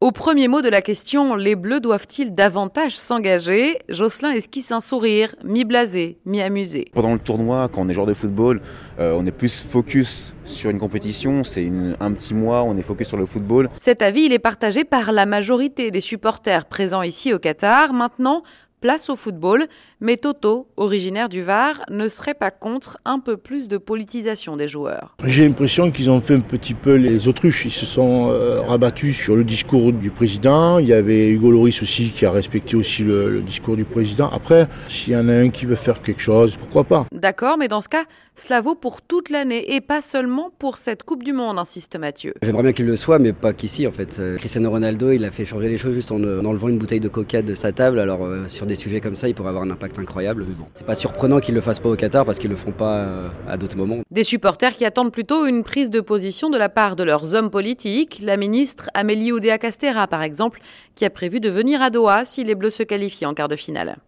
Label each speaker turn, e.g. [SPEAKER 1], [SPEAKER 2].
[SPEAKER 1] Au premier mot de la question, les Bleus doivent-ils davantage s'engager? Jocelyn esquisse un sourire, mi-blasé, mi-amusé.
[SPEAKER 2] Pendant le tournoi, quand on est joueur de football, euh, on est plus focus sur une compétition. C'est un petit mois, on est focus sur le football.
[SPEAKER 1] Cet avis, il est partagé par la majorité des supporters présents ici au Qatar. Maintenant, Place au football, mais Toto, originaire du Var, ne serait pas contre un peu plus de politisation des joueurs.
[SPEAKER 3] J'ai l'impression qu'ils ont fait un petit peu les autruches. Ils se sont euh, rabattus sur le discours du président. Il y avait Hugo Loris aussi qui a respecté aussi le, le discours du président. Après, s'il y en a un qui veut faire quelque chose, pourquoi pas?
[SPEAKER 1] D'accord, mais dans ce cas, cela vaut pour toute l'année et pas seulement pour cette Coupe du Monde, insiste Mathieu.
[SPEAKER 4] J'aimerais bien qu'il le soit, mais pas qu'ici en fait. Euh, Cristiano Ronaldo, il a fait changer les choses juste en, en enlevant une bouteille de coca de sa table. Alors euh, sur des sujets comme ça, il pourrait avoir un impact incroyable. Mais bon, c'est pas surprenant qu'ils le fassent pas au Qatar parce qu'ils le font pas euh, à d'autres moments.
[SPEAKER 1] Des supporters qui attendent plutôt une prise de position de la part de leurs hommes politiques. La ministre Amélie Oudéa Castera, par exemple, qui a prévu de venir à Doha si les Bleus se qualifient en quart de finale.